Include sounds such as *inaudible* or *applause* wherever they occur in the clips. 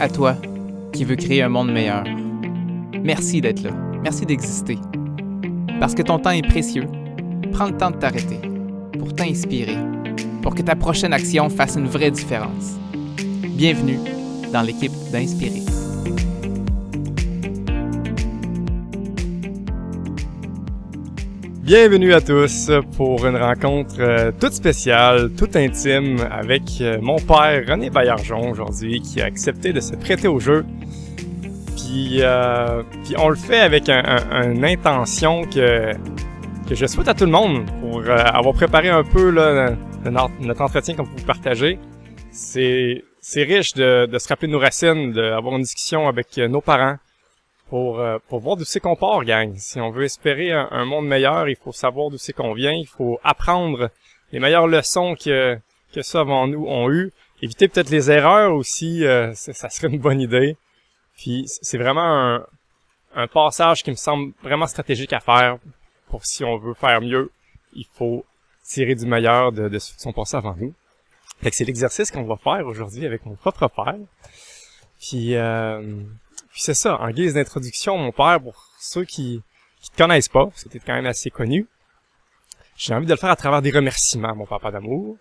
À toi, qui veux créer un monde meilleur. Merci d'être là. Merci d'exister. Parce que ton temps est précieux, prends le temps de t'arrêter pour t'inspirer, pour que ta prochaine action fasse une vraie différence. Bienvenue dans l'équipe d'Inspirer. Bienvenue à tous pour une rencontre euh, toute spéciale, toute intime avec euh, mon père René Baillargeon aujourd'hui qui a accepté de se prêter au jeu. Puis, euh, puis on le fait avec un, un- une intention que, que je souhaite à tout le monde pour avoir préparé un peu là, notre, entretien qu'on peut vous partager. C'est c'est riche de, de se rappeler de nos racines, d'avoir une discussion avec nos parents, pour, euh, pour voir d'où c'est qu'on part, gang. Si on veut espérer un, monde meilleur, il faut savoir d'où c'est qu'on vient, il faut apprendre les meilleures leçons que, que ceux avant nous ont eu. Éviter peut-être les erreurs aussi, euh, ça, ça serait une bonne idée. Puis c'est vraiment un, un passage qui me semble vraiment stratégique à faire pour si on veut faire mieux, il faut tirer du meilleur de, de ceux qui sont passés avant nous. Fait que c'est l'exercice qu'on va faire aujourd'hui avec mon propre père. Puis, euh, puis c'est ça, en guise d'introduction, mon père, pour ceux qui qui te connaissent pas, parce que t'es quand même assez connu, j'ai envie de le faire à travers des remerciements, mon papa d'amour.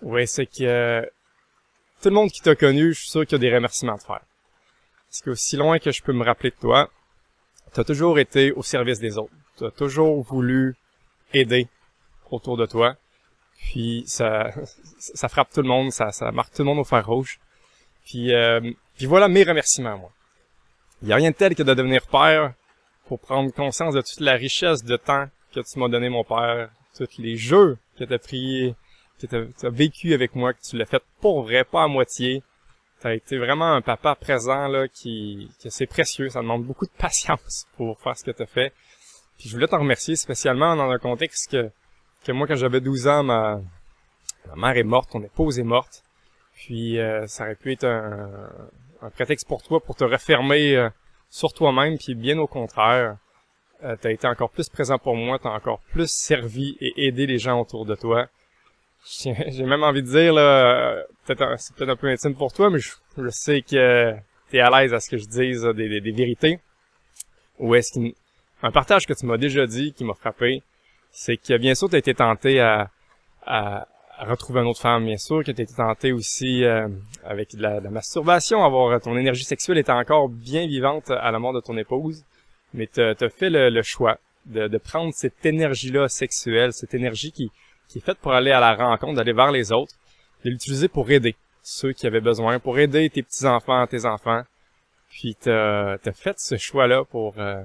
Ouais, c'est que tout le monde qui t'a connu, je suis sûr qu'il y a des remerciements à te faire. Parce que aussi loin que je peux me rappeler de toi, t'as toujours été au service des autres. T'as toujours voulu aider autour de toi. Puis ça, *laughs* ça frappe tout le monde, ça, ça marque tout le monde au fer rouge. Puis, euh, puis voilà mes remerciements, moi. Il n'y a rien de tel que de devenir père pour prendre conscience de toute la richesse de temps que tu m'as donné, mon père, tous les jeux que tu as pris, que tu as vécu avec moi, que tu l'as fait pour vrai, pas à moitié. Tu été vraiment un papa présent, là, qui, que c'est précieux. Ça demande beaucoup de patience pour faire ce que tu as fait. Puis je voulais t'en remercier spécialement dans un contexte que, que moi, quand j'avais 12 ans, ma, ma mère est morte, ton épouse est morte. Puis euh, ça aurait pu être un, un prétexte pour toi pour te refermer euh, sur toi-même, puis bien au contraire, euh, t'as été encore plus présent pour moi, t'as encore plus servi et aidé les gens autour de toi. J'ai *laughs* même envie de dire, là, euh, peut-être c'est peut-être un peu intime pour toi, mais je, sais que t'es à l'aise à ce que je dise des, des, vérités. Ou est-ce qu'un un partage que tu m'as déjà dit qui m'a frappé, c'est que bien sûr t'as été tenté à, à retrouver une autre femme, bien sûr que t'as été tenté aussi euh, avec de la, de la masturbation, avoir euh, ton énergie sexuelle était encore bien vivante à la mort de ton épouse, mais t'as as fait le, le choix de, de prendre cette énergie-là sexuelle, cette énergie qui, qui est faite pour aller à la rencontre, d'aller vers les autres, de l'utiliser pour aider ceux qui avaient besoin, pour aider tes petits-enfants, tes enfants, puis t'as as fait ce choix-là pour, euh,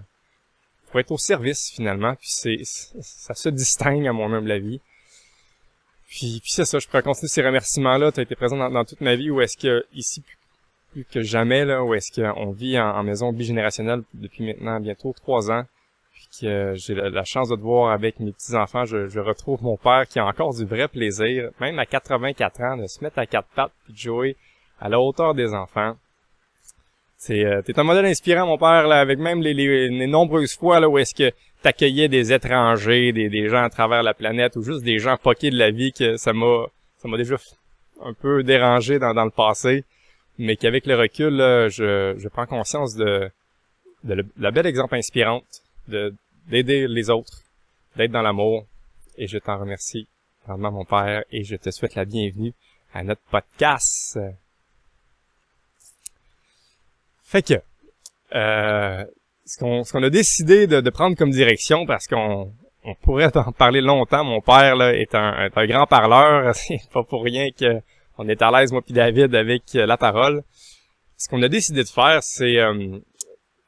pour être au service finalement, puis c'est ça se distingue à mon humble avis. Puis, puis c'est ça, je pourrais continuer ces remerciements-là. Tu as été présent dans, toute ma vie. Où est-ce que, ici, plus, que jamais, là, où est-ce qu'on vit en, maison bigénérationnelle depuis maintenant bientôt trois ans. Puis que j'ai la, chance de te voir avec mes petits-enfants. Je, je retrouve mon père qui a encore du vrai plaisir, même à 84 ans, de se mettre à quatre pattes puis de jouer à la hauteur des enfants. C'est, euh, t'es un modèle inspirant, mon père, là, avec même les, les, les nombreuses fois là où est-ce que t'accueillais des étrangers, des, des gens à travers la planète ou juste des gens poqués de la vie que ça m'a ça m'a déjà un peu dérangé dans, dans le passé, mais qu'avec le recul, là, je, je prends conscience de, de, le- la belle exemple inspirante de d'aider les autres, d'être dans l'amour, et je t'en remercie grandement mon père, et je te souhaite la bienvenue à notre podcast. Fait que, euh, ce qu'on qu'on a décidé de, de prendre comme direction parce qu'on on pourrait en parler longtemps. Mon père là est un, est un grand parleur. *laughs* C'est pas pour rien que on est à l'aise moi puis David avec euh, la parole. Ce qu'on a décidé de faire, c'est euh,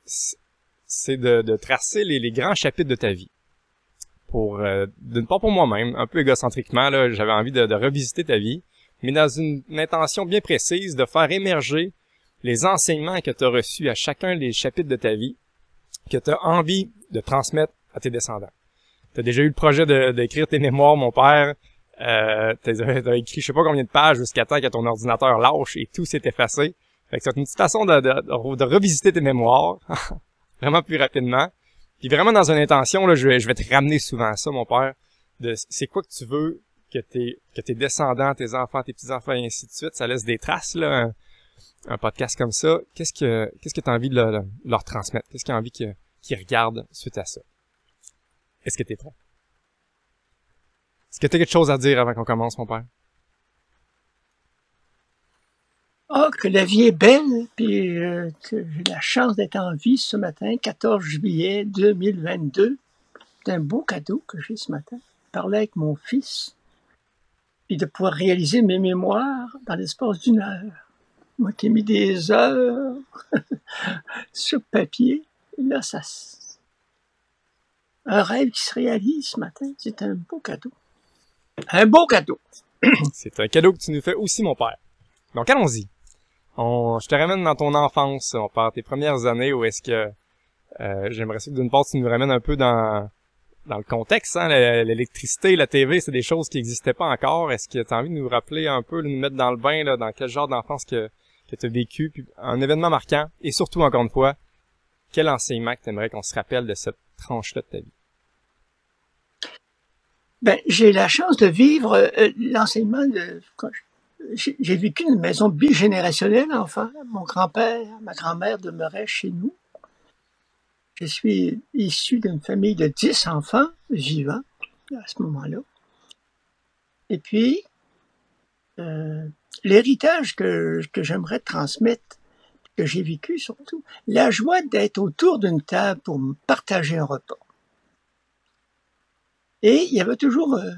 c'est- c'est de, de tracer les, les grands chapitres de ta vie. Pour euh, d'une part pour moi-même, un peu égocentriquement là, j'avais envie de, de revisiter ta vie, mais dans une, une intention bien précise de faire émerger les enseignements que tu as reçus à chacun des chapitres de ta vie que tu as envie de transmettre à tes descendants. Tu as déjà eu le projet d'écrire tes mémoires, mon père. Euh, tu as, écrit je sais pas combien de pages jusqu'à temps que ton ordinateur lâche et tout s'est effacé. Fait que c'est une petite façon de, de, revisiter tes mémoires *laughs* vraiment plus rapidement. Puis vraiment dans une intention, là, je vais, je vais te ramener souvent à ça, mon père, de c'est quoi que tu veux que tes, que tes descendants, tes enfants, tes petits-enfants et ainsi de suite, ça laisse des traces, là. Un podcast comme ça, qu'est-ce que qu'est-ce que tu as envie de leur, transmettre? Qu'est-ce que tu as envie qu'ils regardent suite à ça? Est-ce que tu es prêt? Est-ce que tu as quelque chose à dire avant qu'on commence, mon père? Ah, que la vie est belle, puis euh, que j'ai la chance d'être en vie ce matin, 14 juillet 2022. C'est un beau cadeau que j'ai ce matin. Parler avec mon fils, puis de pouvoir réaliser mes mémoires dans l'espace d'une heure. Moi qui ai mis des heures *laughs* sur papier, là, ça. Un rêve qui se réalise ce matin, c'est un beau cadeau. Un beau cadeau. *coughs* c'est un cadeau que tu nous fais aussi, mon père. Donc allons-y. On, je te ramène dans ton enfance, on part tes premières années où est-ce que euh, j'aimerais que d'une part tu nous ramènes un peu dans dans le contexte, hein, l'électricité, la TV, c'est des choses qui n'existaient pas encore. Est-ce que tu as envie de nous rappeler un peu, de nous mettre dans le bain, là, dans quel genre d'enfance que, tu as vécu, un événement marquant, et surtout, encore une fois, quel enseignement que tu aimerais qu'on se rappelle de cette tranche-là de ta vie? Ben, j'ai la chance de vivre euh, l'enseignement de j'ai vécu une maison bigénérationnelle, enfin. Mon grand-père, ma grand-mère demeuraient chez nous. Je suis issu d'une famille de dix enfants vivants à ce moment-là. Et puis, euh, l'héritage que, que j'aimerais transmettre, que j'ai vécu surtout, la joie d'être autour d'une table pour partager un repas. Et il y avait toujours euh,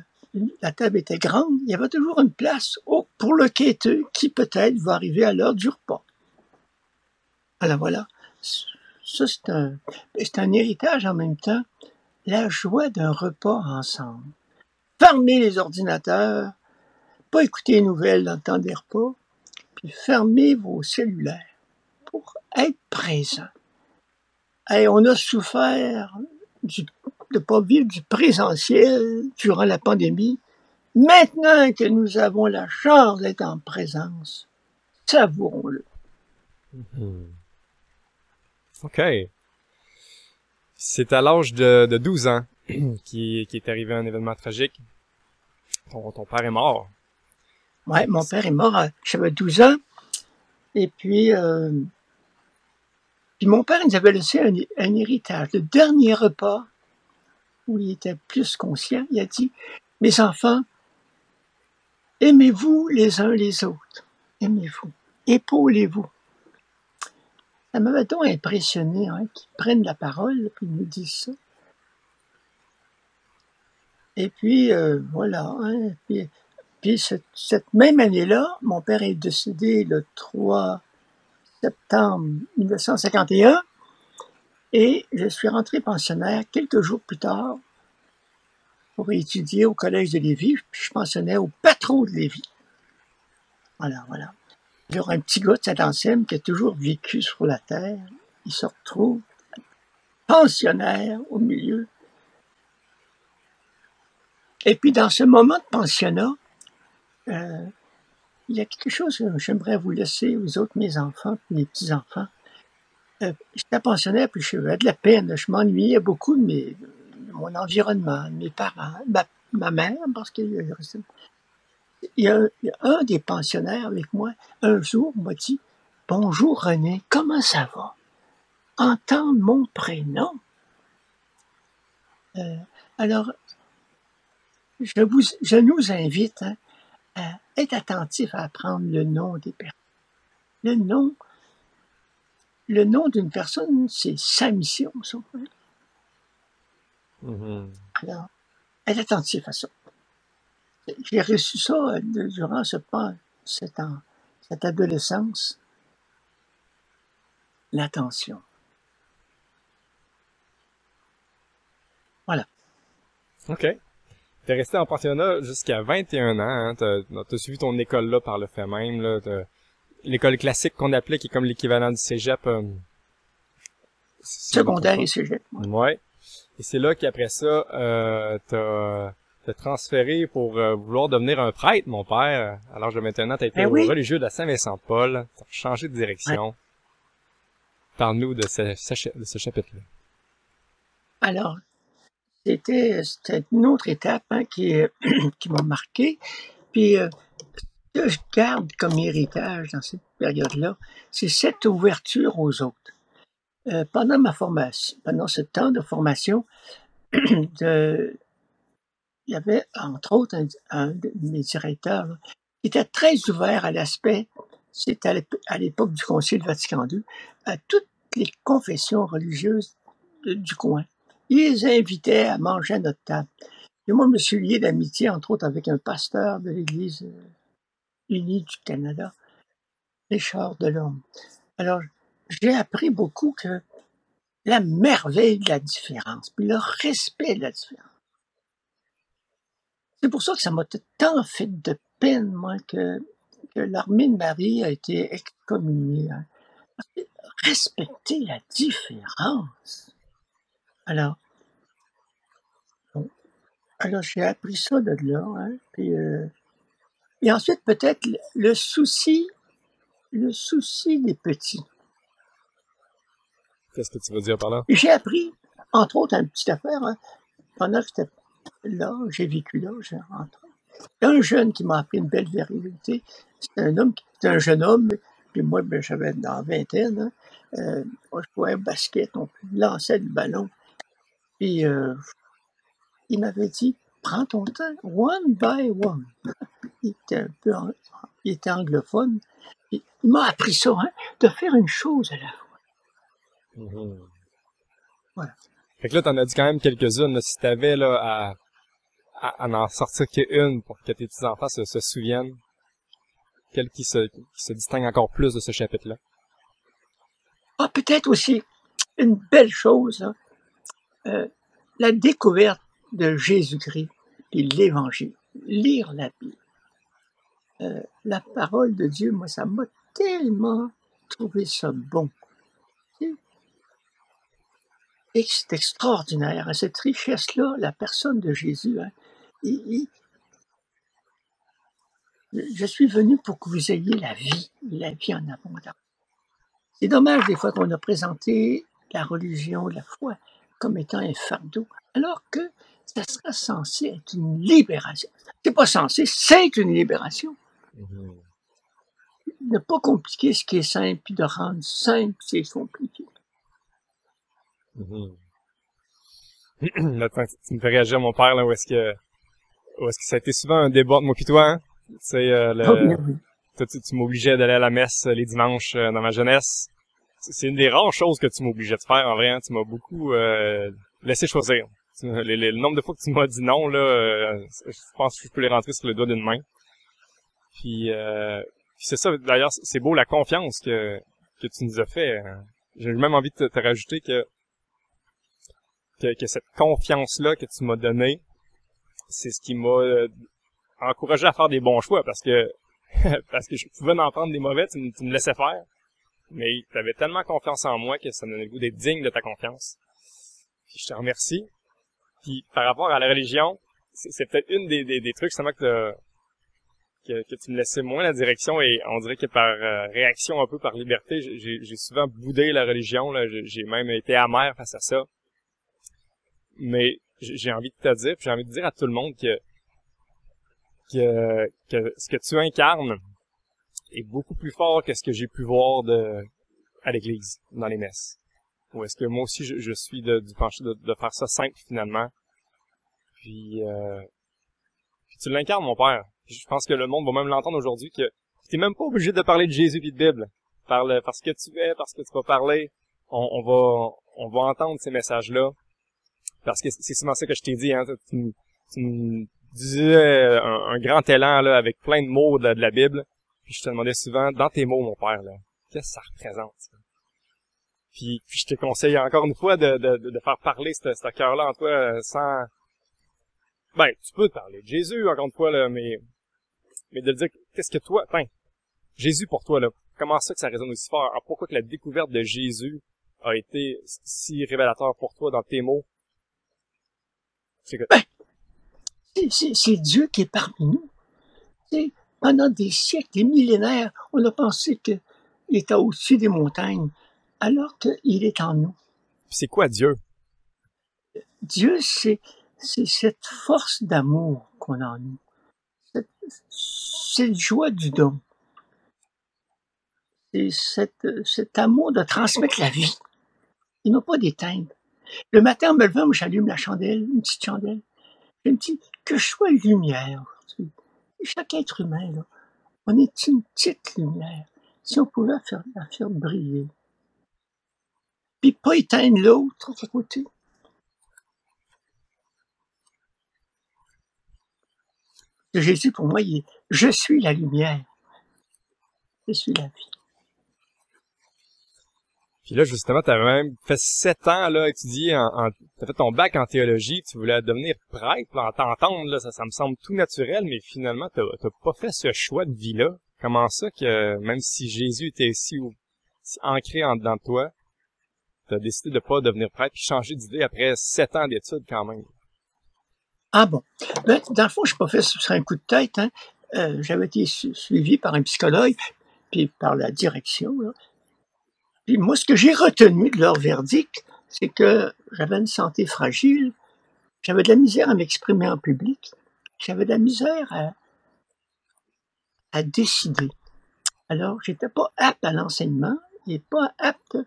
la table était grande, il y avait toujours une place pour le quêteux qui peut-être va arriver à l'heure du repas. Alors voilà, ça c'est un, c'est un héritage en même temps, la joie d'un repas ensemble. Fermez les ordinateurs, pas écouter les nouvelles des repas, puis fermez vos cellulaires pour être présent. Et on a souffert du de pas vivre du présentiel durant la pandémie, maintenant que nous avons la chance d'être en présence, savourons-le. Mm-hmm. OK. C'est à l'âge de, de, 12 ans *clears throat* qui, qui est arrivé un événement tragique. Ton, ton père est mort. Ouais, mon père est mort, j'avais 12 ans. Et puis, euh, puis mon père nous avait laissé un, héritage. Le dernier repas où il était plus conscient, il a dit, mes enfants, aimez-vous les uns les autres, aimez-vous, épaulez-vous. Ça m'avait donc impressionné hein, qu'ils prennent la parole et nous disent ça. Et puis, euh, voilà. Hein, puis cette, même année-là, mon père est décédé le 3 septembre 1951. Et je suis rentré pensionnaire quelques jours plus tard pour étudier au Collège de Lévis. Puis je pensionnaire au patron de Lévis. Voilà, voilà. Aura un petit gars de saint anselme qui a toujours vécu sur la terre. Il se retrouve pensionnaire au milieu. Et puis dans ce moment de pensionnat, euh, il y a quelque chose que j'aimerais vous laisser, aux autres, mes enfants, mes petits-enfants. Euh, j'étais pensionnaire, puis j'avais de la peine. Je m'ennuyais beaucoup de, mes, mon environnement, de mes parents, ma, ma mère, parce qu'il y, a, il y a un des pensionnaires avec moi, un jour, m'a dit Bonjour René, comment ça va? Entendre mon prénom. Euh, alors, je, vous, je nous invite hein, à être attentif à apprendre le nom des personnes. Le nom le nom d'une personne, c'est sa mission. Mm-hmm. Alors, être attentif à ça. J'ai reçu ça euh, durant ce, cette, cette adolescence. L'attention. Voilà. OK. T'es resté en pensionnat jusqu'à 21 ans. Hein? T'as as suivi ton école là par le fait même. Là l'école classique qu'on appelait, qui est comme l'équivalent du cégep. Euh, Secondaire et cégep. Ouais. Et c'est là qu'après ça, euh, t'as transféré pour euh, vouloir devenir un prêtre, mon père. Alors je maintenant, t'as été ben au religieux de la Saint-Vincent-Paul. T'as changé de direction. Parle-nous de ce, de ce chapitre-là. Alors, c'était une autre étape hein, qui, *clears throat* qui m'a marqué. Puis, euh, que je garde comme héritage dans cette période-là, c'est cette ouverture aux autres. Euh, pendant ma formation, pendant ce temps de formation, *clears throat* de, il y avait entre autres un, de mes directeurs qui était très ouvert à l'aspect, c'était à l'époque du Concile Vatican II, à toutes les confessions religieuses du coin. Il les invitait à manger à notre table. Et moi, je me suis lié d'amitié, entre autres, avec un pasteur de l'Église euh, unie du Canada, Richard Delhomme. Alors, j'ai appris beaucoup que la merveille de la différence, puis le respect de la différence. C'est pour ça que ça m'a tant fait de peine, moi, que, que l'armée de Marie a été excommuniée. Hein. Respecter la différence. Alors, alors j'ai appris ça de là. Hein, puis, euh, et ensuite, peut-être le souci, le souci des petits. Qu'est-ce que tu veux dire par là? J'ai appris, entre autres, une petite affaire. Hein, pendant que j'étais là, j'ai vécu là, j'ai rentré. Il y a un jeune qui m'a appris une belle vérité. C'était un homme, c'était un jeune homme, puis moi, ben, j'avais dans la vingtaine. Hein, euh, je jouais au basket, on lançait le ballon. Puis euh, il m'avait dit, prends ton temps, one by one. il était un peu, il était anglophone. Il, m'a appris ça, hein, de faire une chose à la fois. Mm-hmm. Voilà. Fait que là, t'en as dit quand même quelques-unes. Si t'avais là à, à, en sortir qu'une pour que tes petits-enfants se, se, souviennent, quelle qui se, qui se distingue encore plus de ce chapitre-là? Ah, peut-être aussi une belle chose, hein. Euh, la découverte de Jésus-Christ et l'Évangile. Lire la Bible. Euh, la parole de Dieu, moi, ça m'a tellement trouvé ça bon. C'est extraordinaire, hein, cette richesse-là, la personne de Jésus. Hein, je suis venu pour que vous ayez la vie, la vie en abondance. C'est dommage des fois qu'on a présenté la religion, la foi, comme étant un fardeau, alors que ça sera censé être une libération. C'est pas censé, c'est une libération. Mm-hmm. Ne pas compliquer ce qui est simple, puis de rendre simple c'est compliqué. Mm-hmm. *clears throat* tu me fais réagir, mon père, là, où est-ce que, où est-ce que ça a été souvent un débat de moi et toi, hein? Tu sais, euh, le, oh, tu, m'obligeais d'aller à la messe euh, les dimanches euh, dans ma jeunesse. C'est une des rares choses que tu m'obligeais de faire, en vrai, hein. Tu m'as beaucoup, euh, laissé choisir. Le, nombre de fois que tu m'as dit non, là, euh, je pense que je peux les rentrer sur le doigt d'une main. Puis, euh, c'est ça, d'ailleurs, c'est beau la confiance que, que tu nous as fait. Hein. J'ai même envie de te, rajouter que, que, cette confiance-là que tu m'as donnée, c'est ce qui m'a euh, encouragé à faire des bons choix parce que *laughs* parce que je pouvais en prendre des mauvais, tu, me laissais faire. Mais tu avais tellement confiance en moi que ça me donnait le goût d'être digne de ta confiance. Puis je te remercie. Puis par rapport à la religion, c'est peut-être une des, des, des, trucs justement que, que, que, tu me laissais moins la direction et on dirait que par euh, réaction un peu par liberté, j'ai souvent boudé la religion. J'ai même été amer face à ça. Mais j'ai envie de te dire, j'ai envie de dire à tout le monde que, que, que ce que tu incarnes est beaucoup plus fort que ce que j'ai pu voir de à l'église, dans les messes. Ou est-ce que moi aussi je, suis de, du penché de, faire ça simple finalement. Puis, euh, puis tu l'incarnes mon père. je pense que le monde va même l'entendre aujourd'hui que t'es même pas obligé de parler de Jésus et de Bible. Parle parce que tu es, parce que tu vas parler, on, va on va entendre ces messages-là. Parce que c'est souvent ça que je t'ai dit, hein. Tu, tu me disais un, grand élan là, avec plein de mots de, de, la Bible. Puis je te demandais souvent, dans tes mots, mon père, là, qu'est-ce que ça représente? Puis, puis je te conseille encore une fois de, de, de faire parler ce, ce cœur-là en toi euh, sans... Ben, tu peux parler de Jésus, encore une fois, là, mais, mais de dire, qu'est-ce que toi, enfin, Jésus pour toi, là, comment ça que ça résonne aussi fort? Alors, pourquoi que la découverte de Jésus a été si révélateur pour toi dans tes mots? C'est ben, c'est Dieu qui est parmi nous. Pendant des siècles, des millénaires, on a pensé qu'il était au-dessus des montagnes alors qu'il est en nous. C'est quoi Dieu? Dieu, c'est, c'est cette force d'amour qu'on a en nous. cette joie du don. C'est cette, cet amour de transmettre la vie. Ils n'ont pas d'éteindre. Le matin, en me levant, j'allume la chandelle, une petite chandelle. Je me dis que je sois lumière Chaque être humain, on est une petite lumière. Si on pouvait faire, la faire briller. Puis pas éteindre l'autre à côté. Jésus, pour moi, il est, je suis la lumière. Je suis la vie. Puis là, justement, tu avais même fait sept ans, là, étudier en, en t'as fait ton bac en théologie, tu voulais devenir prêtre, en t'entendre, là, ça, ça me semble tout naturel, mais finalement, t'as, t'as pas fait ce choix de vie-là. Comment ça que, même si Jésus était si, ancré en dedans de toi, t'as décidé de pas devenir prêtre puis changer d'idée après sept ans d'études quand même? Ah bon. Ben, dans le fond, je n'ai pas fait sur un coup de tête. Hein. Euh, j'avais été suivi par un psychologue, puis par la direction. Là. Puis moi, ce que j'ai retenu de leur verdict, c'est que j'avais une santé fragile, j'avais de la misère à m'exprimer en public, j'avais de la misère à, à décider. Alors, j'étais pas apte à l'enseignement et pas apte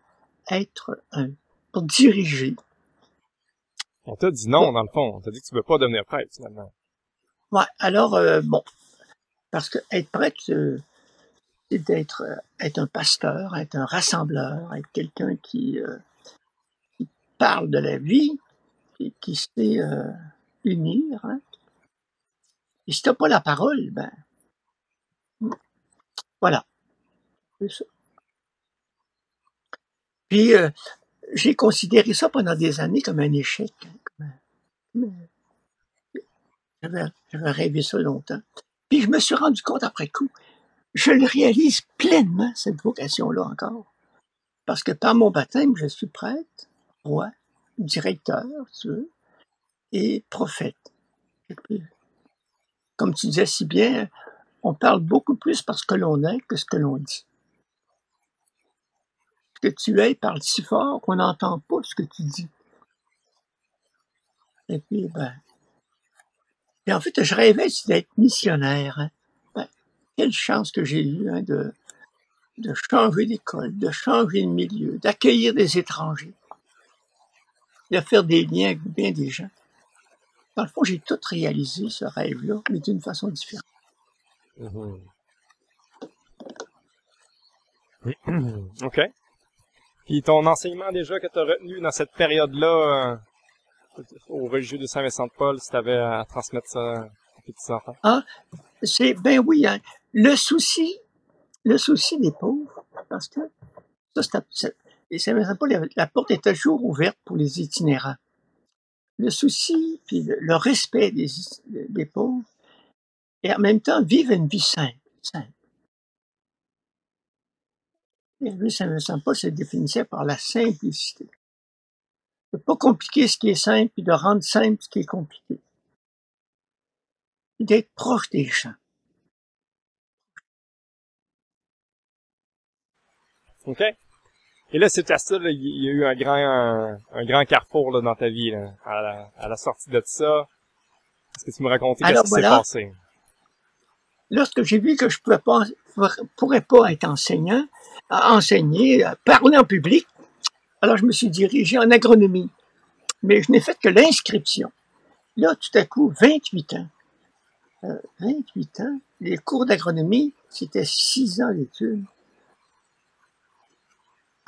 à être un, pour diriger. On t'a dit non, dans le fond. On t'a dit que tu veux pas devenir prêtre, finalement. Ouais, alors, euh, bon. Parce que être prêtre, euh, c'est d'être euh, être un pasteur, être un rassembleur, être quelqu'un qui, parle de la vie et qui sait unir. Hein. Et si t'as pas la parole, ben, voilà. C'est ça. Puis, j'ai considéré ça pendant des années comme un échec. Hein, j'avais, rêvé ça longtemps. Puis je me suis rendu compte après coup, je le réalise pleinement, cette vocation-là encore. Parce que par mon baptême, je suis prêtre, roi, directeur, et prophète. Comme tu disais si bien, on parle beaucoup plus parce que l'on est que ce que l'on dit que tu es parle si fort qu'on n'entend pas ce que tu dis. Et puis, ben. Et en fait, je rêvais d'être missionnaire. Hein. Quelle chance que j'ai eue hein, de, de changer d'école, de changer de milieu, d'accueillir des étrangers, de faire des liens avec bien des gens. Dans le fond, j'ai tout réalisé, ce rêve-là, mais d'une façon différente. Mm-hmm. *clears throat* OK. Puis ton enseignement déjà que tu as retenu dans cette période-là euh, au religieux de Saint-Vincent-de-Paul, si tu avais à transmettre ça à tes petits-enfants? Ah, c'est, ben oui, hein. Le souci, le souci des pauvres, parce que ça, c'est, Saint-Vincent-de-Paul, la, porte est toujours ouverte pour les itinérants. Le souci, puis le, respect des, pauvres, et en même temps vivre une vie simple. simple. Et ça ne sent pas se définissait par la simplicité. De pas compliquer ce qui est simple, et de rendre simple ce qui est compliqué. D'être proche des gens. OK. Et là, c'est à ça, il y a eu un grand, un, grand carrefour là, dans ta vie, là, à, la, à la sortie de ça. Est-ce que tu me racontais ce qui s'est passé? Lorsque j'ai vu que je ne pas, pourrais pas être enseignant, enseigner, parler en public. Alors, je me suis dirigé en agronomie. Mais je n'ai fait que l'inscription. Là, tout à coup, 28 ans. 28 euh, ans. Les cours d'agronomie, c'était 6 ans d'études.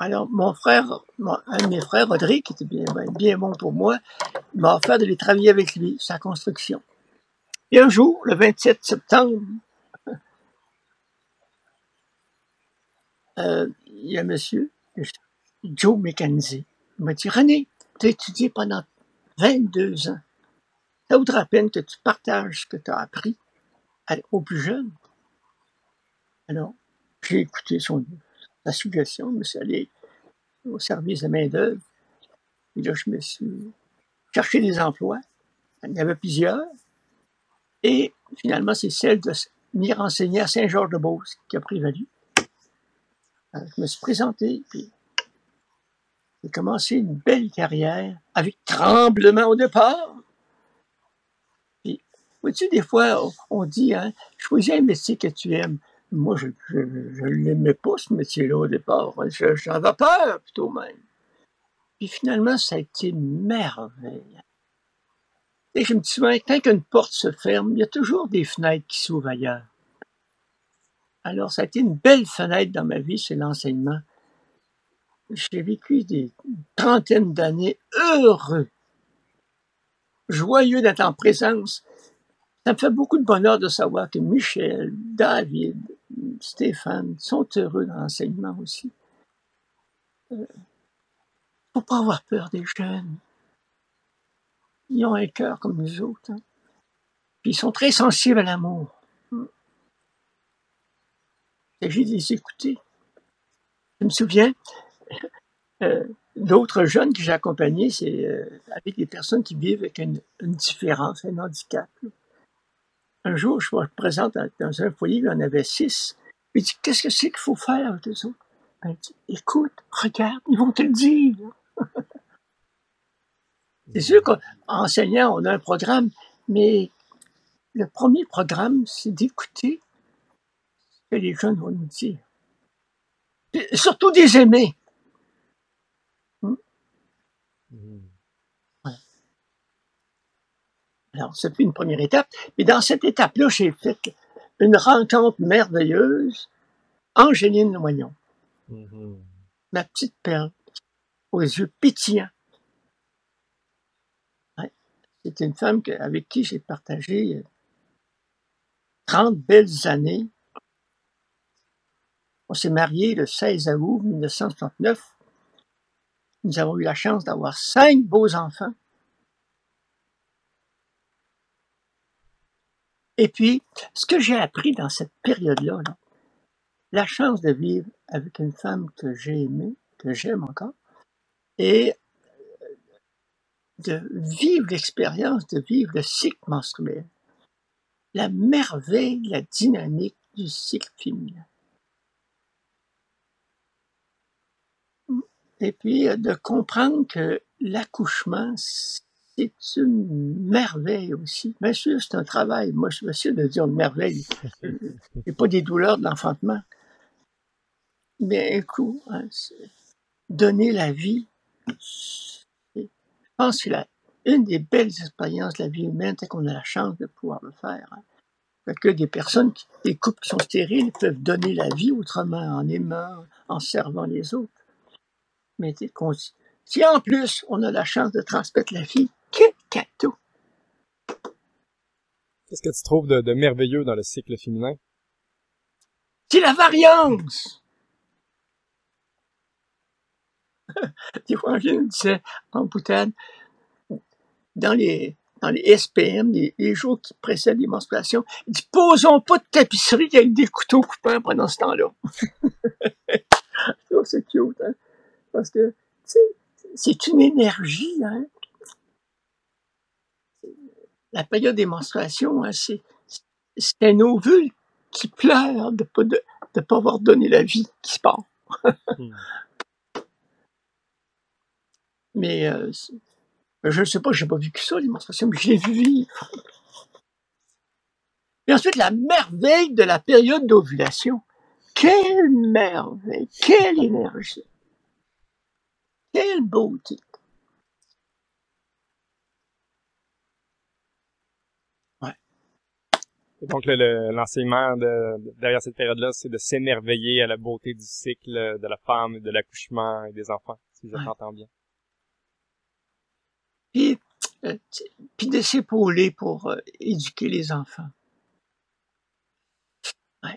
Alors, mon frère, un de mes frères, Rodrigue, qui était bien, ben, bon pour moi, m'a offert de les travailler avec lui, sa construction. Et un jour, le 27 septembre *laughs* euh, il y a un monsieur, Joe McKenzie, il m'a dit, René, tu as étudié pendant 22 ans. Ça vaudra la peine que tu partages ce que tu as appris aux plus jeunes. Alors, j'ai écouté son, sa suggestion, je me suis allé au service de main-d'œuvre. Et là, je me suis cherché des emplois. Il y avait plusieurs. Et finalement, c'est celle de venir enseigner à Saint-Georges-de-Beauce qui a prévalu. Euh, je me suis présenté, puis j'ai commencé une belle carrière avec tremblement au départ. Puis Vois-tu, des fois, on dit, hein, choisis un métier que tu aimes. Moi, je ne l'aimais pas, ce métier-là, au départ. J'avais peur, plutôt même. Puis finalement, ça a été merveille. Et je me dis souvent, quand une porte se ferme, il y a toujours des fenêtres qui s'ouvrent ailleurs. Alors, ça a été une belle fenêtre dans ma vie, c'est l'enseignement. J'ai vécu des trentaines d'années heureux, joyeux d'être en présence. Ça me fait beaucoup de bonheur de savoir que Michel, David, Stéphane sont heureux dans l'enseignement aussi. Il euh, ne faut pas avoir peur des jeunes. Ils ont un cœur comme nous autres. Hein. Puis ils sont très sensibles à l'amour. Il s'agit de les écouter. Je me souviens, euh, d'autres jeunes que j'ai accompagnés, c'est euh, avec des personnes qui vivent avec une, différence, un handicap. Un jour, je me présente dans un foyer, il y en avait six. Il dit, qu'est-ce que c'est qu'il faut faire eux autres? Ben, il dit, écoute, regarde, ils vont te le dire. *laughs* c'est sûr qu'en enseignant, on a un programme, mais le premier programme, c'est d'écouter ce que les jeunes vont nous dire. surtout des aimés. Alors, c'est une première étape. Mais dans cette étape-là, j'ai fait une rencontre merveilleuse. Angéline Noignon. Mm-hmm. Ma petite perle, aux yeux pétillants. C'est une femme avec qui j'ai partagé 30 belles années. On s'est mariés le 16 août 1969. Nous avons eu la chance d'avoir cinq beaux enfants. Et puis, ce que j'ai appris dans cette période-là, la chance de vivre avec une femme que j'ai aimée, que j'aime encore, et de vivre l'expérience, de vivre le cycle menstruel, la merveille, la dynamique du cycle féminin. Et puis de comprendre que l'accouchement, c'est une merveille aussi. Bien sûr, c'est un travail. Moi, je suis de dire une merveille. *laughs* Et pas des douleurs de l'enfantement. Mais écoute, hein, donner la vie, je pense que c'est une des belles expériences de la vie humaine, c'est qu'on a la chance de pouvoir le faire. Hein. Que des personnes, des couples qui sont stériles, peuvent donner la vie autrement, en aimant, en servant les autres. Mais si en plus on a la chance de transmettre la vie, cadeau! Qu'est-ce que tu trouves de, merveilleux dans le cycle féminin? C'est la variance! *laughs* Des fois, je me disais en boutade, dans les, dans les SPM, les, jours qui précèdent les menstruations, il dit posons pas de tapisserie avec des couteaux coupants pendant ce temps-là. *laughs* c'est cute, hein? Parce que, c'est une énergie, hein? La période des menstruations, hein, c'est, un ovule qui pleure de ne pas, de, pas avoir donné la vie qui se part. Hmm. *laughs* Mais euh, je ne sais pas, je n'ai pas vécu ça, les menstruations, mais je l'ai vu vivre. Et ensuite, la merveille de la période d'ovulation. Quelle merveille, quelle énergie, quelle beauté. Donc l'enseignement derrière cette période-là, c'est de s'émerveiller à la beauté du cycle de la femme, de l'accouchement et des enfants, si je t'entends bien. Puis, euh, puis de s'épauler pour euh, éduquer les enfants. Ouais.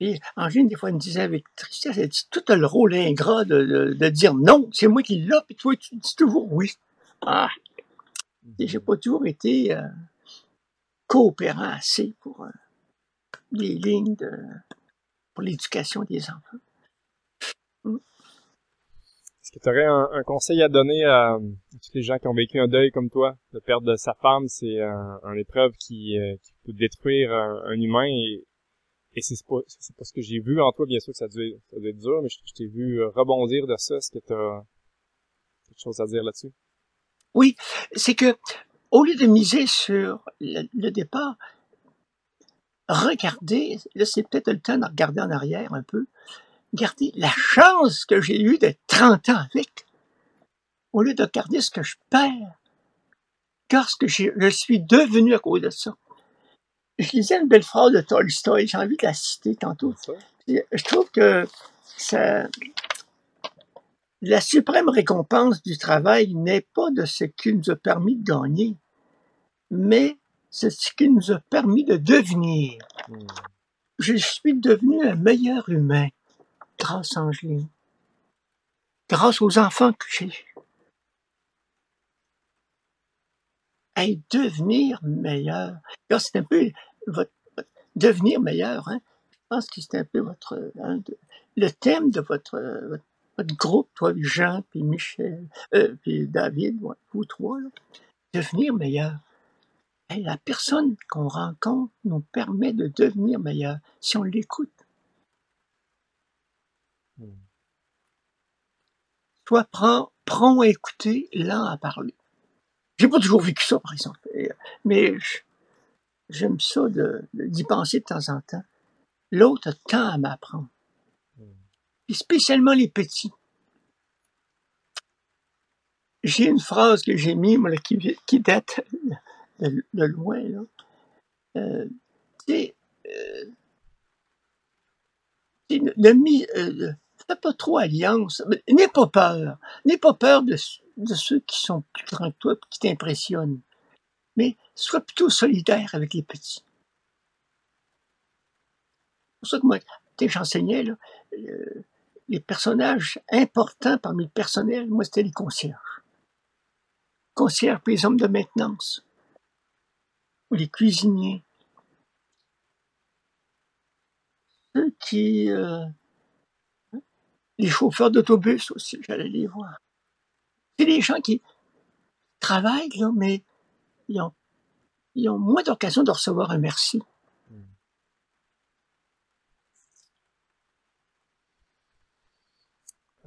Et Angèle, des fois, elle me disait avec tristesse, elle dit, tout le rôle ingrat de, de, dire non, c'est moi qui l'ai, puis toi, tu dis toujours oui. Ah, et j'ai pas toujours été euh, coopérant assez pour euh, les lignes de, pour l'éducation des enfants. Mm. Est-ce que tu aurais un, conseil à donner à, tous les gens qui ont vécu un deuil comme toi? De perdre sa femme, c'est un, épreuve qui, euh, qui peut détruire un, humain et, et c'est pas, pas ce que j'ai vu en toi. Bien sûr que ça doit, être dur, mais je, je t'ai vu rebondir de ça. Est-ce que tu as quelque chose à dire là-dessus? Oui, c'est que au lieu de miser sur le, le départ, regardez, là c'est peut-être le temps de regarder en arrière un peu, regardez la chance que j'ai eue d'être 30 ans avec, au lieu de regarder ce que je perds, car ce que je, suis devenu à cause de ça. Je lisais une belle phrase de Tolstoy, j'ai envie de la citer tantôt. Je trouve que ça, la suprême récompense du travail n'est pas de ce qui nous a permis de gagner, mais c'est ce qui nous a permis de devenir. Hmm. Je suis devenu un meilleur humain grâce à Angeline, grâce aux enfants que j'ai eus. Hey, devenir meilleur. C'est un peu votre, votre- devenir meilleur. Hein? Je pense que c'est un peu votre hein, de- le thème de votre, euh, votre, votre groupe, toi, Jean, puis Michel, euh, puis David, ouais, vous trois. Là. Devenir meilleur. La personne qu'on rencontre nous permet de devenir meilleur si on l'écoute. Hmm. Soit prend, prompt à écouter, lent à parler. J'ai pas toujours vécu ça, par exemple. Mais j'aime ça de- de- d'y penser de temps en temps. L'autre a tant à m'apprendre. Et spécialement les petits. J'ai une phrase que j'ai mise, moi, qui, date de, loin, là. Euh, tu sais, euh, tu sais, ne, euh, fais pas trop alliance. N'aie pas peur. N'aie pas peur de, ceux qui sont plus grands que toi, qui t'impressionnent. Mais sois plutôt solidaire avec les petits. C'est pour ça que moi, j'enseignais, là, euh, les personnages importants parmi le personnel, moi, c'était les concierges. Concierges puis les hommes de maintenance. Ou les cuisiniers. Ceux qui... euh, les chauffeurs d'autobus aussi, j'allais les voir. C'est des gens qui travaillent, là, mais ils ont, ils ont moins d'occasion de recevoir un merci.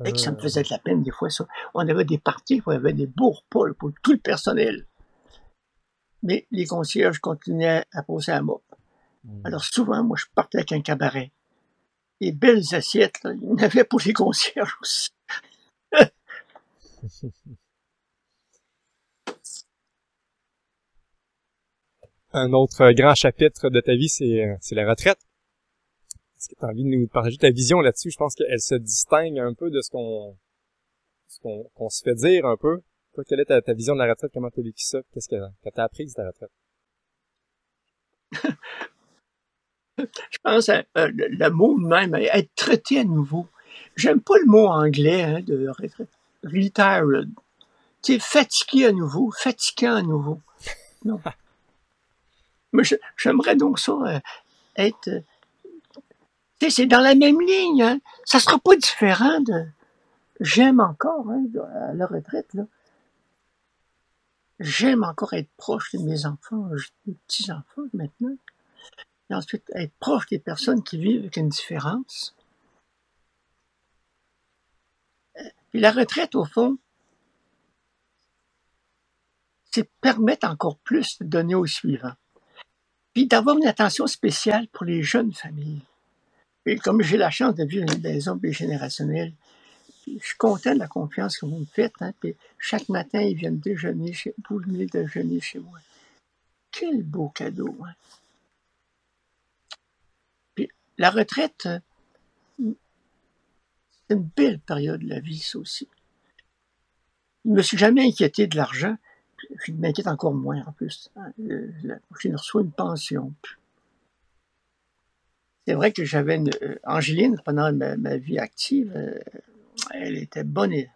Et que ça me Euh, faisait de la peine des fois, ça. On avait des parties y avait des repas là, pour tout le personnel. Mais les concierges continuaient à poser à mop. hmm. Alors souvent, moi, je partais avec un cabaret. Les belles assiettes, là, il y en avait pour les concierges aussi. *laughs* Un autre euh, grand chapitre de ta vie, c'est euh, c'est la retraite. Est-ce que tu as envie de nous partager ta vision là-dessus? Je pense qu'elle se distingue un peu de ce qu'on ce qu'on qu'on se fait dire un peu. Toi, quelle est ta, ta vision de la retraite? Comment tu as vécu ça? Qu'est-ce que, tu as appris de ta retraite? *laughs* Je pense à euh, le, le mot même, à être traité à nouveau. J'aime pas le mot anglais hein, de retraite. Retired. Tu sais, fatigué à nouveau, fatiguant à nouveau. Non. *laughs* Mais j'aimerais donc ça euh, être. C'est dans la même ligne. Hein. Ça sera pas différent de. J'aime encore hein, à la retraite là. J'aime encore être proche de mes enfants, des petits enfants maintenant. Et ensuite, être proche des personnes qui vivent avec une différence. Puis la retraite, au fond, c'est permettre encore plus de donner au suivant. Puis d'avoir une attention spéciale pour les jeunes familles. Et comme j'ai la chance de vivre une maison générationnelle, je suis content de la confiance que vous me faites. Hein, chaque matin, ils viennent déjeuner chez vous, venez déjeuner chez moi. Quel beau cadeau. Hein? Puis la retraite, euh, c'est une belle période de la vie, ça aussi. Je ne me suis jamais inquiété de l'argent. Je m'inquiète encore moins en plus. hein. Je reçois une pension. C'est vrai que j'avais une euh, Angéline pendant ma, vie active. euh, elle était bonne et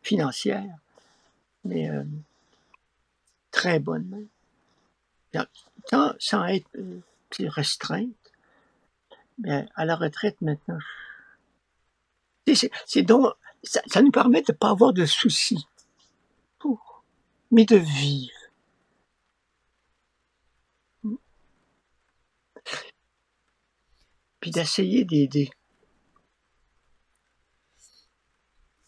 financière, mais euh, très bonne même. Bien, Sans, être restreinte. Mais à la retraite maintenant, c'est donc ça, ça nous permet de ne pas avoir de soucis, pour, mais de vivre. Puis d'essayer d'aider.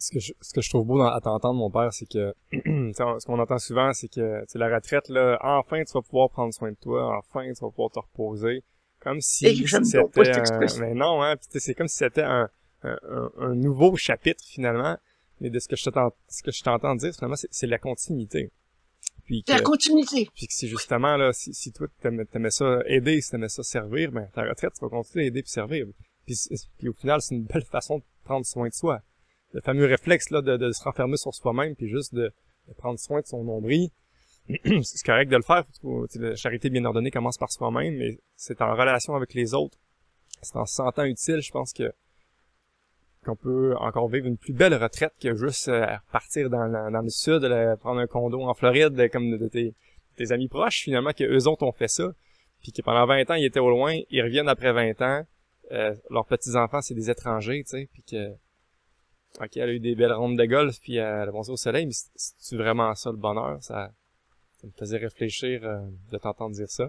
ce que je, ce que je trouve beau dans, à t'entendre, mon père, c'est que *clears throat* ce qu'on entend souvent, c'est que la retraite, là, enfin tu vas pouvoir prendre soin de toi, enfin tu vas pouvoir te reposer. Comme si c'était mais non, hein, c'est comme si c'était un, un, un, nouveau chapitre finalement. Mais de ce que je t'entends, ce que je t'entends dire, finalement, c'est la continuité. Puis la continuité. Puis que c'est justement là, si, si toi t'aimais, t'aimais ça aider, si t'aimais ça servir, ben ta retraite, tu vas continuer à aider puis servir. Puis, puis au final, c'est une belle façon de prendre soin de soi le fameux réflexe là de, de se renfermer sur soi-même puis juste de, de, prendre soin de son nombril. *clears throat* c'est correct de le faire. La charité bien ordonnée commence par soi-même, mais c'est en relation avec les autres. C'est en se sentant utile, je pense que qu'on peut encore vivre une plus belle retraite que juste euh, partir dans, le sud, prendre un condo en Floride comme de, tes, amis proches, finalement, que eux autres ont fait ça, puis que pendant 20 ans, ils étaient au loin, ils reviennent après 20 ans, euh, leurs petits-enfants, c'est des étrangers, tu sais, puis que OK, elle a eu des belles rondes de golf, puis elle a pensé au soleil, mais c'est vraiment ça le bonheur? Ça, ça me faisait réfléchir euh, de t'entendre dire ça.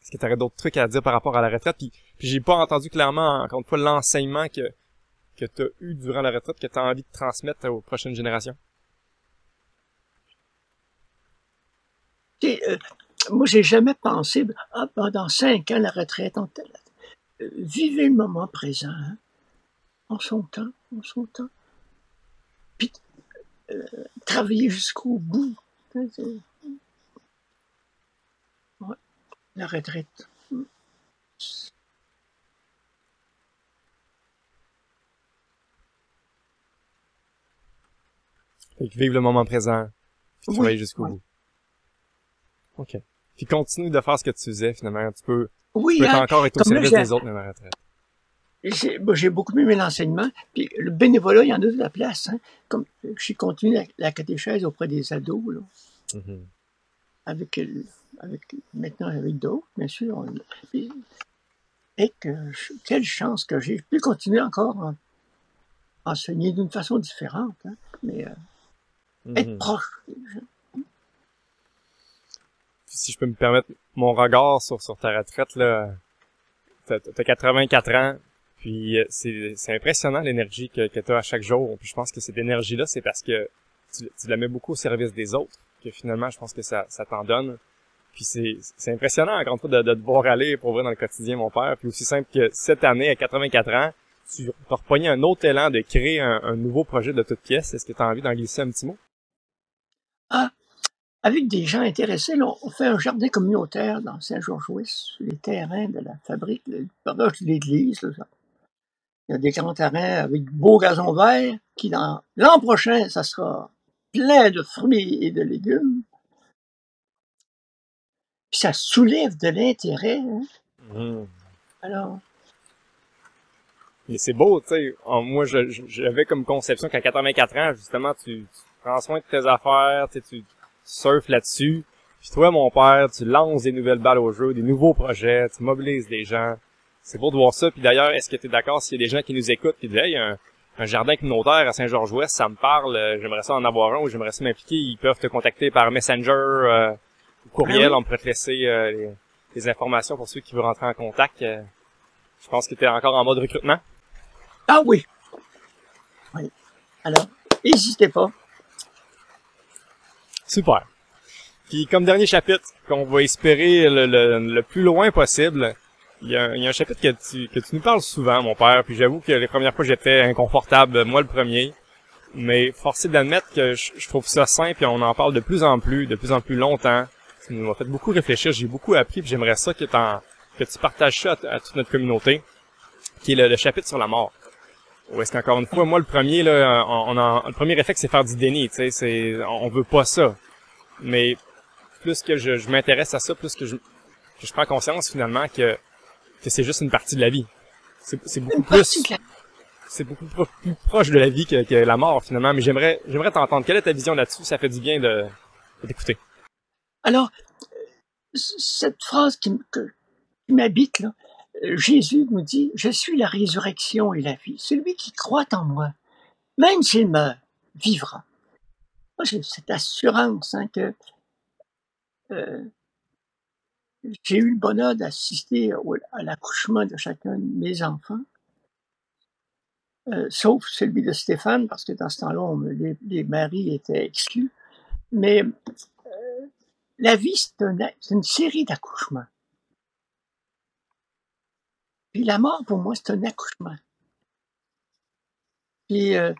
Est-ce que tu aurais d'autres trucs à dire par rapport à la retraite? Puis, puis j'ai pas entendu clairement, encore une fois, l'enseignement que, que tu as eu durant la retraite, que tu as envie de transmettre aux prochaines générations? Euh, moi, j'ai jamais pensé, ah, pendant cinq ans, la retraite, euh, vivez le moment présent. Hein en son temps, en son temps. Puis euh, travailler jusqu'au bout. Ouais, la retraite. Fait que vive le moment présent, puis travailler jusqu'au bout. OK. Puis continue de faire ce que tu faisais, finalement. Tu peux, oui, tu peux hein, encore être au service des autres, à la retraite j'ai beaucoup aimé l'enseignement. Puis le bénévolat, il y en a de la place. Hein. Comme j'ai continué la, catéchèse auprès des ados, là. Mm-hmm. avec, avec, maintenant avec d'autres, bien sûr. et que, quelle chance que j'ai pu continuer encore à enseigner d'une façon différente, hein. mais euh, être proche Si je peux me permettre mon regard sur, sur ta retraite, là, t'as 84 ans, puis euh, c'est, c'est impressionnant l'énergie que, que tu as à chaque jour. Puis je pense que cette énergie-là, c'est parce que tu, tu, la mets beaucoup au service des autres, que finalement, je pense que ça, ça t'en donne. Puis c'est, c'est impressionnant, encore une fois, de, de te voir aller pour vrai dans le quotidien, mon père. Puis aussi simple que cette année, à 84 ans, tu as repogné un autre élan de créer un, nouveau projet de toute pièce. Est-ce que tu as envie d'en glisser un petit mot? Ah, avec des gens intéressés, on fait un jardin communautaire dans Saint-Georges-Ouest, sur les terrains de la fabrique, le de l'église, il y a des grands terrains avec beau gazon vert qui, dans l'an prochain, ça sera plein de fruits et de légumes. Puis ça soulève de l'intérêt. Hein. Mmh. Alors. Et c'est beau, tu sais. Moi, j'avais comme conception qu'à 84 ans, justement, tu, prends soin de tes affaires, tu, tu surfes là-dessus. Puis toi, mon père, tu lances des nouvelles balles au jeu, des nouveaux projets, tu mobilises des gens. C'est beau de voir ça. Puis d'ailleurs, est-ce que tu es d'accord s'il y a des gens qui nous écoutent et disent Hey, un, un jardin communautaire à Saint-Georges-Ouest, ça me parle, euh, j'aimerais ça en avoir un ou j'aimerais ça m'impliquer, ils peuvent te contacter par Messenger euh, ou courriel, ah on pourrait te laisser euh, les, informations pour ceux qui veulent rentrer en contact. je pense que tu es encore en mode recrutement. Ah oui. Oui. Alors, n'hésitez pas. Super. Puis comme dernier chapitre qu'on va espérer le, le plus loin possible, il y, a, un chapitre que tu, que tu nous parles souvent, mon père, puis j'avoue que les premières fois j'étais inconfortable, moi le premier. Mais forcé d'admettre que je, trouve ça simple et on en parle de plus en plus, de plus en plus longtemps. Ça nous a fait beaucoup réfléchir, j'ai beaucoup appris, puis j'aimerais ça que, que tu partages ça à, toute notre communauté, qui est le, chapitre sur la mort. Ou est-ce qu'encore une fois, moi le premier, là, on, le premier effet c'est faire du déni, tu sais, c'est, on veut pas ça. Mais plus que je, je m'intéresse à ça, plus que je, que je prends conscience finalement que que c'est juste une partie de la vie. C'est beaucoup plus c'est beaucoup plus proche de la vie que, que, la mort finalement. Mais j'aimerais j'aimerais t'entendre. Quelle est ta vision là-dessus? Ça fait du bien de, d'écouter. Alors cette phrase qui, m'habite là, Jésus nous dit Je suis la résurrection et la vie. Celui qui croit en moi, même s'il meurt, vivra. Moi, j'ai cette assurance hein, que euh, j'ai eu le bonheur d'assister à l'accouchement de chacun de mes enfants. euh, sauf celui de Stéphane, parce que dans ce temps-là, les, maris étaient exclus. Mais euh, la vie, c'est une série d'accouchements. Puis la mort, pour moi, c'est un accouchement. Puis euh,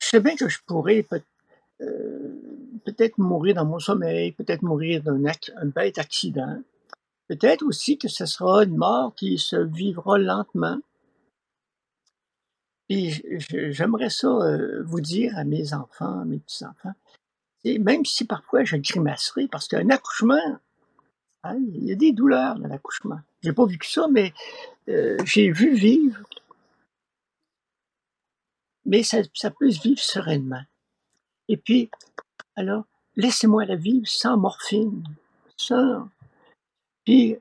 je sais bien que je pourrais peut- être mourir dans mon sommeil, peut-être mourir d'un un bête accident. Peut-être aussi que ce sera une mort qui se vivra lentement. Puis j'aimerais ça euh, vous dire à mes enfants, à mes petits-enfants, même si parfois je grimacerai, parce qu'un accouchement, hein, il y a des douleurs dans l'accouchement. J'ai pas vu que ça, mais euh, j'ai vu vivre. Mais ça, peut se vivre sereinement. Et puis, alors, laissez-moi la vivre sans morphine, sans... Puis,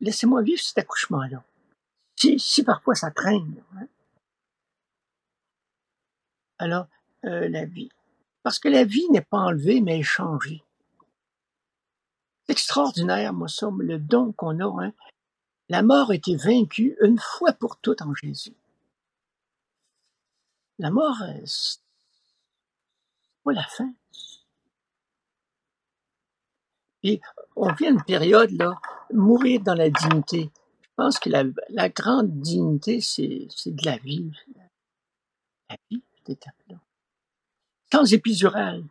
laissez-moi vivre cet accouchement-là. Si, parfois ça traîne, hein. alors euh, la vie. Parce que la vie n'est pas enlevée, mais échangée. C'est extraordinaire, moi, ça, le don qu'on a. Hein. La mort a été vaincue une fois pour toutes en Jésus. La mort, euh, c'est pas la fin. Et on vit une période, là, mourir dans la dignité. Je pense que la, grande dignité, c'est, de la vie. La vie, cette étape-là. Sans épidural.